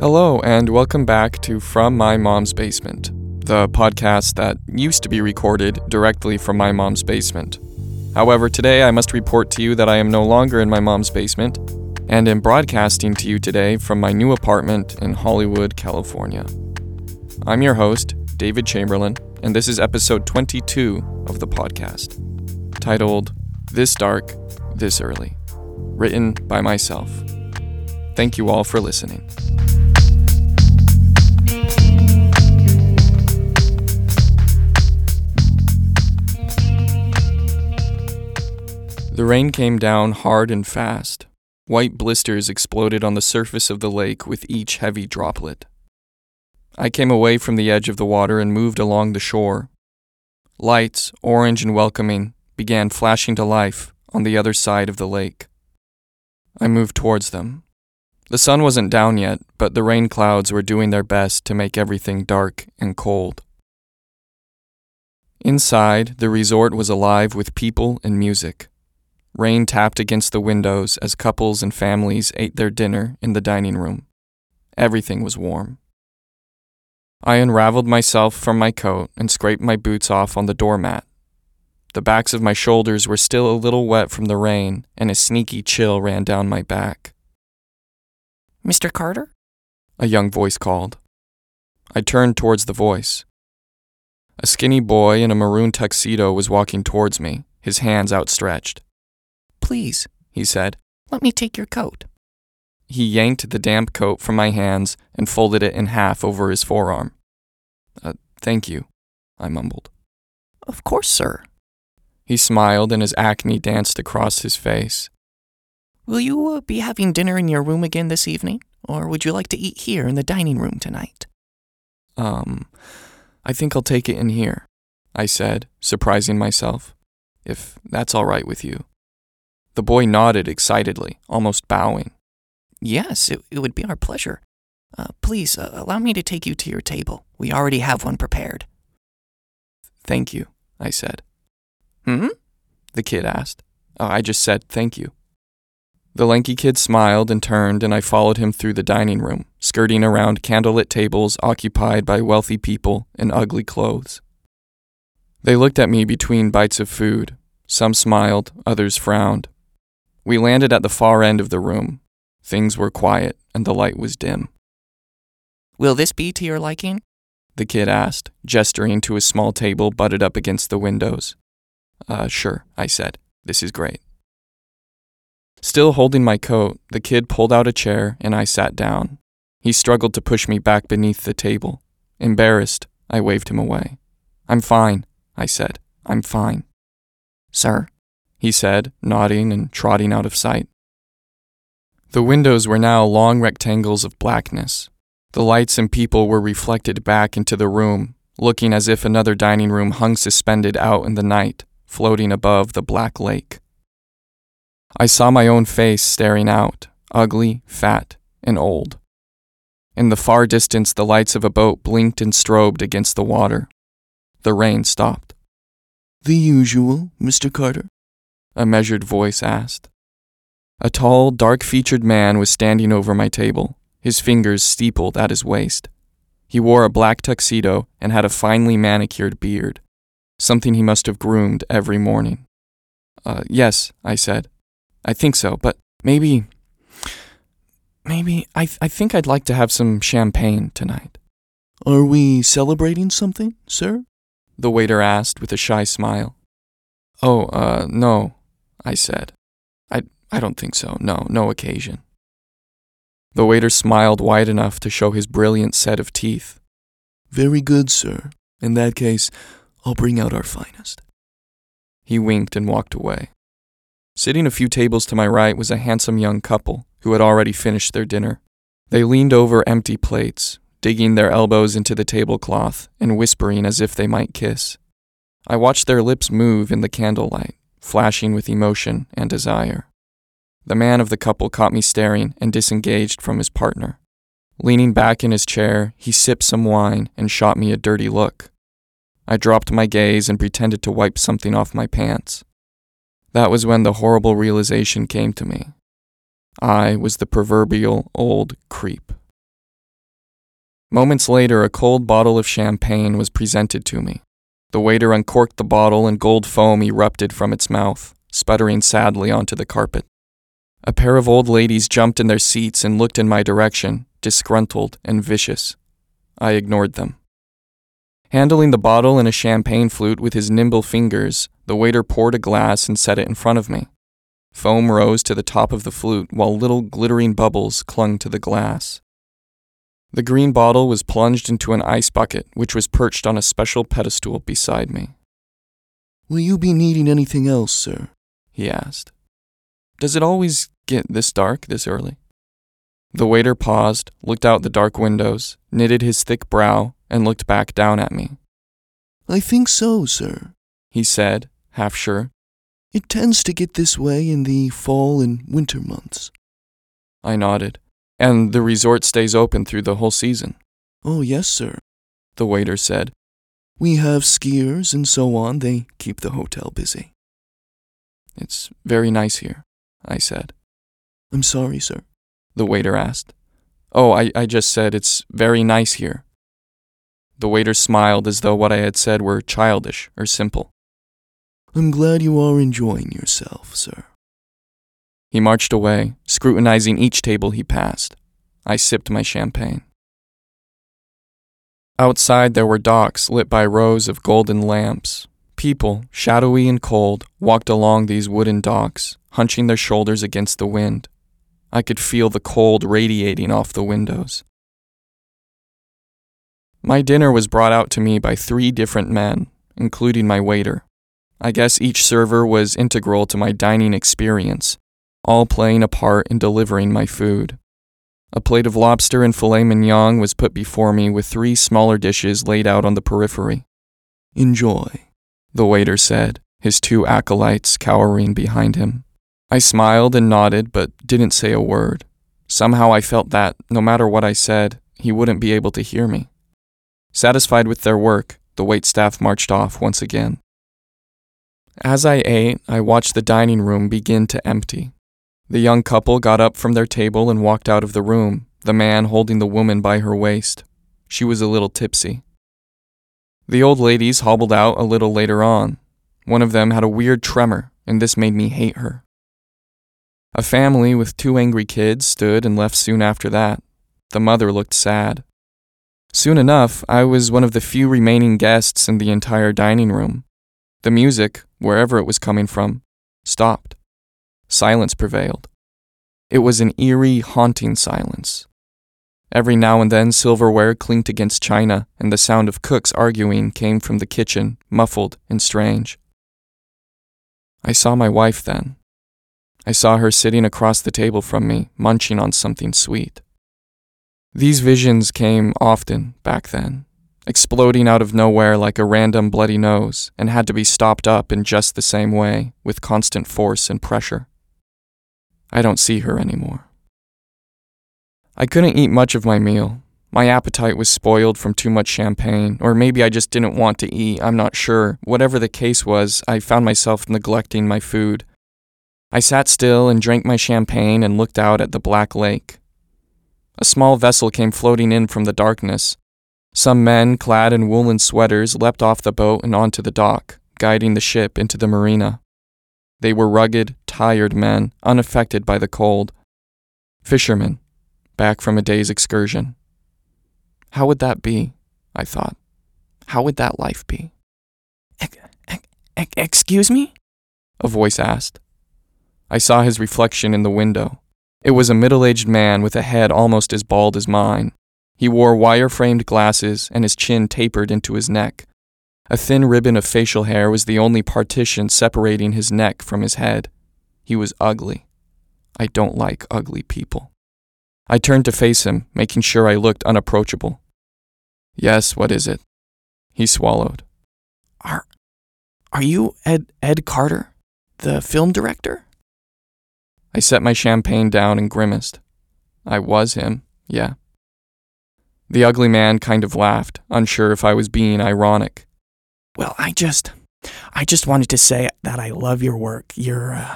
Hello, and welcome back to From My Mom's Basement, the podcast that used to be recorded directly from my mom's basement. However, today I must report to you that I am no longer in my mom's basement and am broadcasting to you today from my new apartment in Hollywood, California. I'm your host, David Chamberlain, and this is episode 22 of the podcast, titled This Dark, This Early, written by myself. Thank you all for listening. The rain came down hard and fast. White blisters exploded on the surface of the lake with each heavy droplet. I came away from the edge of the water and moved along the shore. Lights, orange and welcoming, began flashing to life on the other side of the lake. I moved towards them. The sun wasn't down yet, but the rain clouds were doing their best to make everything dark and cold. Inside, the resort was alive with people and music. Rain tapped against the windows as couples and families ate their dinner in the dining room. Everything was warm. I unraveled myself from my coat and scraped my boots off on the doormat. The backs of my shoulders were still a little wet from the rain, and a sneaky chill ran down my back. Mr. Carter? A young voice called. I turned towards the voice. A skinny boy in a maroon tuxedo was walking towards me, his hands outstretched. Please, he said, let me take your coat. He yanked the damp coat from my hands and folded it in half over his forearm. Uh, thank you, I mumbled. Of course, sir. He smiled and his acne danced across his face. Will you uh, be having dinner in your room again this evening, or would you like to eat here in the dining room tonight? Um, I think I'll take it in here, I said, surprising myself, if that's all right with you. The boy nodded excitedly, almost bowing. Yes, it, it would be our pleasure. Uh, please, uh, allow me to take you to your table. We already have one prepared. Thank you, I said. Hmm? The kid asked. Oh, I just said thank you. The lanky kid smiled and turned, and I followed him through the dining room, skirting around candlelit tables occupied by wealthy people in ugly clothes. They looked at me between bites of food. Some smiled, others frowned. We landed at the far end of the room. Things were quiet, and the light was dim. Will this be to your liking? The kid asked, gesturing to a small table butted up against the windows. Uh, sure, I said. This is great. Still holding my coat, the kid pulled out a chair and I sat down. He struggled to push me back beneath the table. Embarrassed, I waved him away. I'm fine, I said. I'm fine. Sir, he said, nodding and trotting out of sight. The windows were now long rectangles of blackness. The lights and people were reflected back into the room, looking as if another dining room hung suspended out in the night, floating above the black lake. I saw my own face staring out, ugly, fat, and old. In the far distance, the lights of a boat blinked and strobed against the water. The rain stopped. The usual, Mr. Carter? A measured voice asked. A tall, dark featured man was standing over my table, his fingers steepled at his waist. He wore a black tuxedo and had a finely manicured beard, something he must have groomed every morning. Uh, yes, I said. I think so, but maybe. Maybe I, th- I think I'd like to have some champagne tonight. Are we celebrating something, sir? The waiter asked with a shy smile. Oh, uh, no, I said. I, I don't think so. No, no occasion. The waiter smiled wide enough to show his brilliant set of teeth. Very good, sir. In that case, I'll bring out our finest. He winked and walked away. Sitting a few tables to my right was a handsome young couple who had already finished their dinner. They leaned over empty plates, digging their elbows into the tablecloth and whispering as if they might kiss. I watched their lips move in the candlelight flashing with emotion and desire. The man of the couple caught me staring and disengaged from his partner. Leaning back in his chair, he sipped some wine and shot me a dirty look. I dropped my gaze and pretended to wipe something off my pants. That was when the horrible realization came to me. I was the proverbial old creep. Moments later, a cold bottle of champagne was presented to me. The waiter uncorked the bottle and gold foam erupted from its mouth, sputtering sadly onto the carpet. A pair of old ladies jumped in their seats and looked in my direction, disgruntled and vicious. I ignored them. Handling the bottle and a champagne flute with his nimble fingers, the waiter poured a glass and set it in front of me. Foam rose to the top of the flute while little glittering bubbles clung to the glass. The green bottle was plunged into an ice bucket, which was perched on a special pedestal beside me. Will you be needing anything else, sir? He asked. Does it always get this dark this early? The waiter paused, looked out the dark windows, knitted his thick brow, and looked back down at me. I think so, sir, He said, half sure. It tends to get this way in the fall and winter months. I nodded. And the resort stays open through the whole season, Oh, yes, sir. the waiter said. We have skiers and so on. They keep the hotel busy. It's very nice here, I said. I'm sorry, sir. The waiter asked. Oh, I, I just said it's very nice here. The waiter smiled as though what I had said were childish or simple. I'm glad you are enjoying yourself, sir. He marched away, scrutinizing each table he passed. I sipped my champagne. Outside, there were docks lit by rows of golden lamps. People, shadowy and cold, walked along these wooden docks, hunching their shoulders against the wind. I could feel the cold radiating off the windows. My dinner was brought out to me by three different men, including my waiter. I guess each server was integral to my dining experience, all playing a part in delivering my food. A plate of lobster and filet mignon was put before me with three smaller dishes laid out on the periphery. Enjoy. The waiter said, his two acolytes cowering behind him. I smiled and nodded, but didn't say a word. Somehow I felt that, no matter what I said, he wouldn't be able to hear me. Satisfied with their work, the waitstaff marched off once again. As I ate, I watched the dining room begin to empty. The young couple got up from their table and walked out of the room, the man holding the woman by her waist. She was a little tipsy. The old ladies hobbled out a little later on. One of them had a weird tremor, and this made me hate her. A family with two angry kids stood and left soon after that. The mother looked sad. Soon enough, I was one of the few remaining guests in the entire dining room. The music, wherever it was coming from, stopped. Silence prevailed. It was an eerie, haunting silence. Every now and then, silverware clinked against china, and the sound of cooks arguing came from the kitchen, muffled and strange. I saw my wife then. I saw her sitting across the table from me, munching on something sweet. These visions came often back then, exploding out of nowhere like a random bloody nose, and had to be stopped up in just the same way, with constant force and pressure. I don't see her anymore. I couldn't eat much of my meal. My appetite was spoiled from too much champagne, or maybe I just didn't want to eat, I'm not sure. Whatever the case was, I found myself neglecting my food. I sat still and drank my champagne and looked out at the black lake. A small vessel came floating in from the darkness. Some men, clad in woolen sweaters, leapt off the boat and onto the dock, guiding the ship into the marina. They were rugged, tired men, unaffected by the cold. Fishermen, back from a day's excursion. How would that be? I thought. How would that life be? Excuse me? A voice asked. I saw his reflection in the window. It was a middle aged man with a head almost as bald as mine. He wore wire framed glasses and his chin tapered into his neck. A thin ribbon of facial hair was the only partition separating his neck from his head. He was ugly. I don't like ugly people. I turned to face him, making sure I looked unapproachable. Yes, what is it? He swallowed. Are are you Ed Ed Carter, the film director? I set my champagne down and grimaced. I was him, yeah. The ugly man kind of laughed, unsure if I was being ironic. Well, I just I just wanted to say that I love your work. You're uh,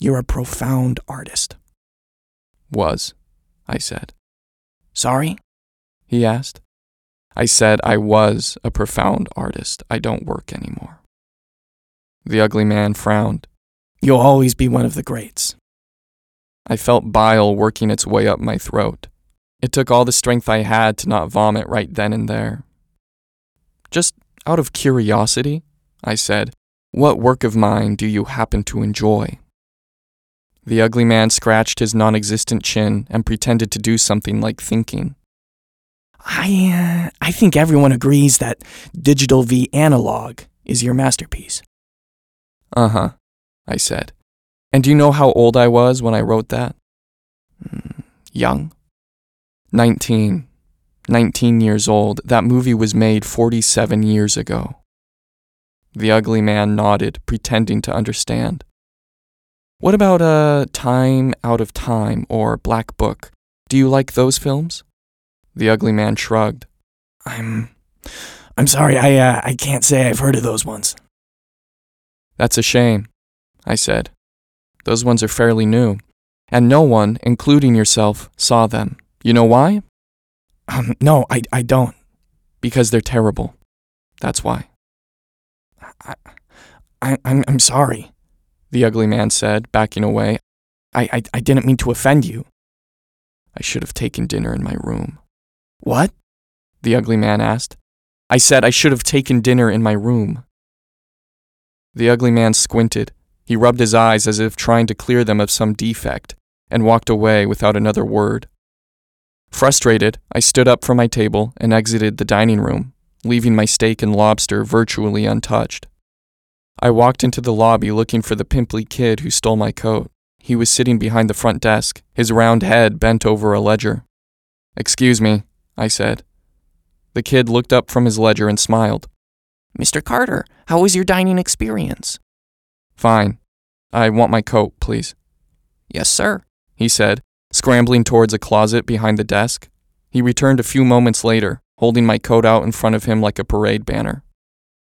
you're a profound artist. Was, I said. Sorry? he asked. I said I was a profound artist. I don't work anymore. The ugly man frowned. You'll always be one of the greats. I felt bile working its way up my throat. It took all the strength I had to not vomit right then and there. Just out of curiosity, I said, what work of mine do you happen to enjoy? The ugly man scratched his non existent chin and pretended to do something like thinking. I, uh, I think everyone agrees that Digital v Analog is your masterpiece. Uh huh, I said. And do you know how old I was when I wrote that? Mm, young. 19. 19 years old. That movie was made 47 years ago. The ugly man nodded, pretending to understand. What about uh, Time Out of Time or Black Book? Do you like those films? The ugly man shrugged. I'm I'm sorry, I uh, I can't say I've heard of those ones. That's a shame, I said. Those ones are fairly new, and no one, including yourself, saw them. You know why? Um, no, I, I don't. Because they're terrible. That's why. I, I, I'm, I'm sorry, the ugly man said, backing away. I, I, I didn't mean to offend you. I should have taken dinner in my room. What? The ugly man asked. I said I should have taken dinner in my room. The ugly man squinted. He rubbed his eyes as if trying to clear them of some defect, and walked away without another word. Frustrated, I stood up from my table and exited the dining room, leaving my steak and lobster virtually untouched. I walked into the lobby looking for the pimply kid who stole my coat. He was sitting behind the front desk, his round head bent over a ledger. Excuse me, I said. The kid looked up from his ledger and smiled. Mr. Carter, how was your dining experience? Fine. I want my coat, please. Yes, sir, he said, scrambling towards a closet behind the desk. He returned a few moments later, holding my coat out in front of him like a parade banner.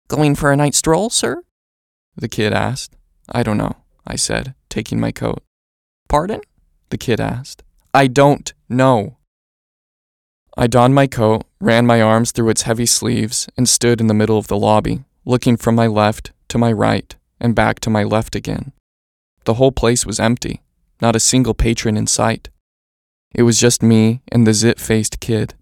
Going for a night stroll, sir? The kid asked. I don't know, I said, taking my coat. Pardon? The kid asked. I don't know. I donned my coat, ran my arms through its heavy sleeves, and stood in the middle of the lobby, looking from my left to my right and back to my left again. The whole place was empty, not a single patron in sight. It was just me and the zit faced kid.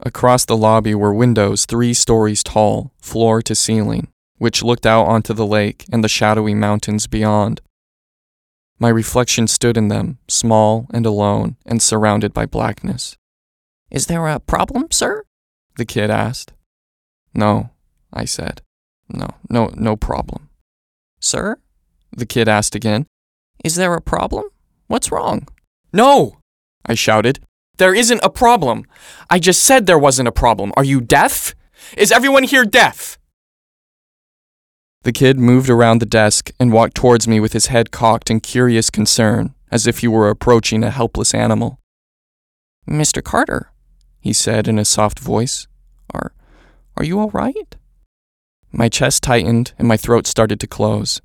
Across the lobby were windows three stories tall, floor to ceiling, which looked out onto the lake and the shadowy mountains beyond. My reflection stood in them, small and alone, and surrounded by blackness. Is there a problem, sir? The kid asked. No, I said. No, no, no problem. Sir? The kid asked again. Is there a problem? What's wrong? No! I shouted. There isn't a problem. I just said there wasn't a problem. Are you deaf? Is everyone here deaf? The kid moved around the desk and walked towards me with his head cocked in curious concern, as if he were approaching a helpless animal. Mr. Carter, he said in a soft voice, are, are you all right? My chest tightened and my throat started to close.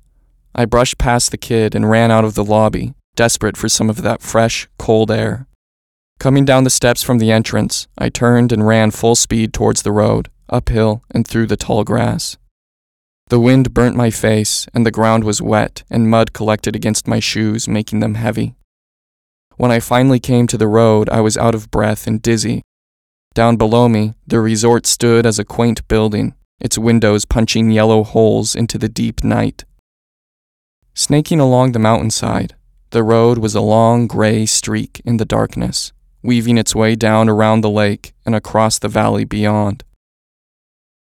I brushed past the kid and ran out of the lobby, desperate for some of that fresh, cold air. Coming down the steps from the entrance, I turned and ran full speed towards the road, uphill and through the tall grass. The wind burnt my face, and the ground was wet, and mud collected against my shoes, making them heavy. When I finally came to the road, I was out of breath and dizzy. Down below me, the resort stood as a quaint building, its windows punching yellow holes into the deep night. Snaking along the mountainside, the road was a long gray streak in the darkness, weaving its way down around the lake and across the valley beyond.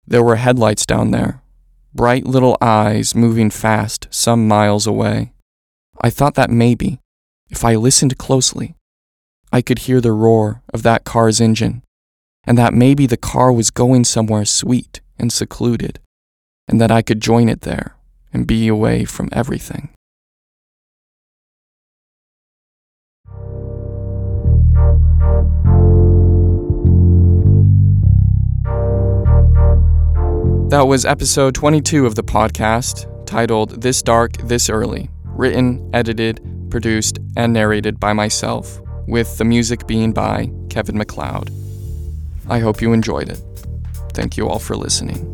There were headlights down there, bright little eyes moving fast some miles away. I thought that maybe, if I listened closely, I could hear the roar of that car's engine, and that maybe the car was going somewhere sweet and secluded, and that I could join it there and be away from everything. That was episode 22 of the podcast, titled This Dark, This Early, written, edited, produced, and narrated by myself, with the music being by Kevin MacLeod. I hope you enjoyed it. Thank you all for listening.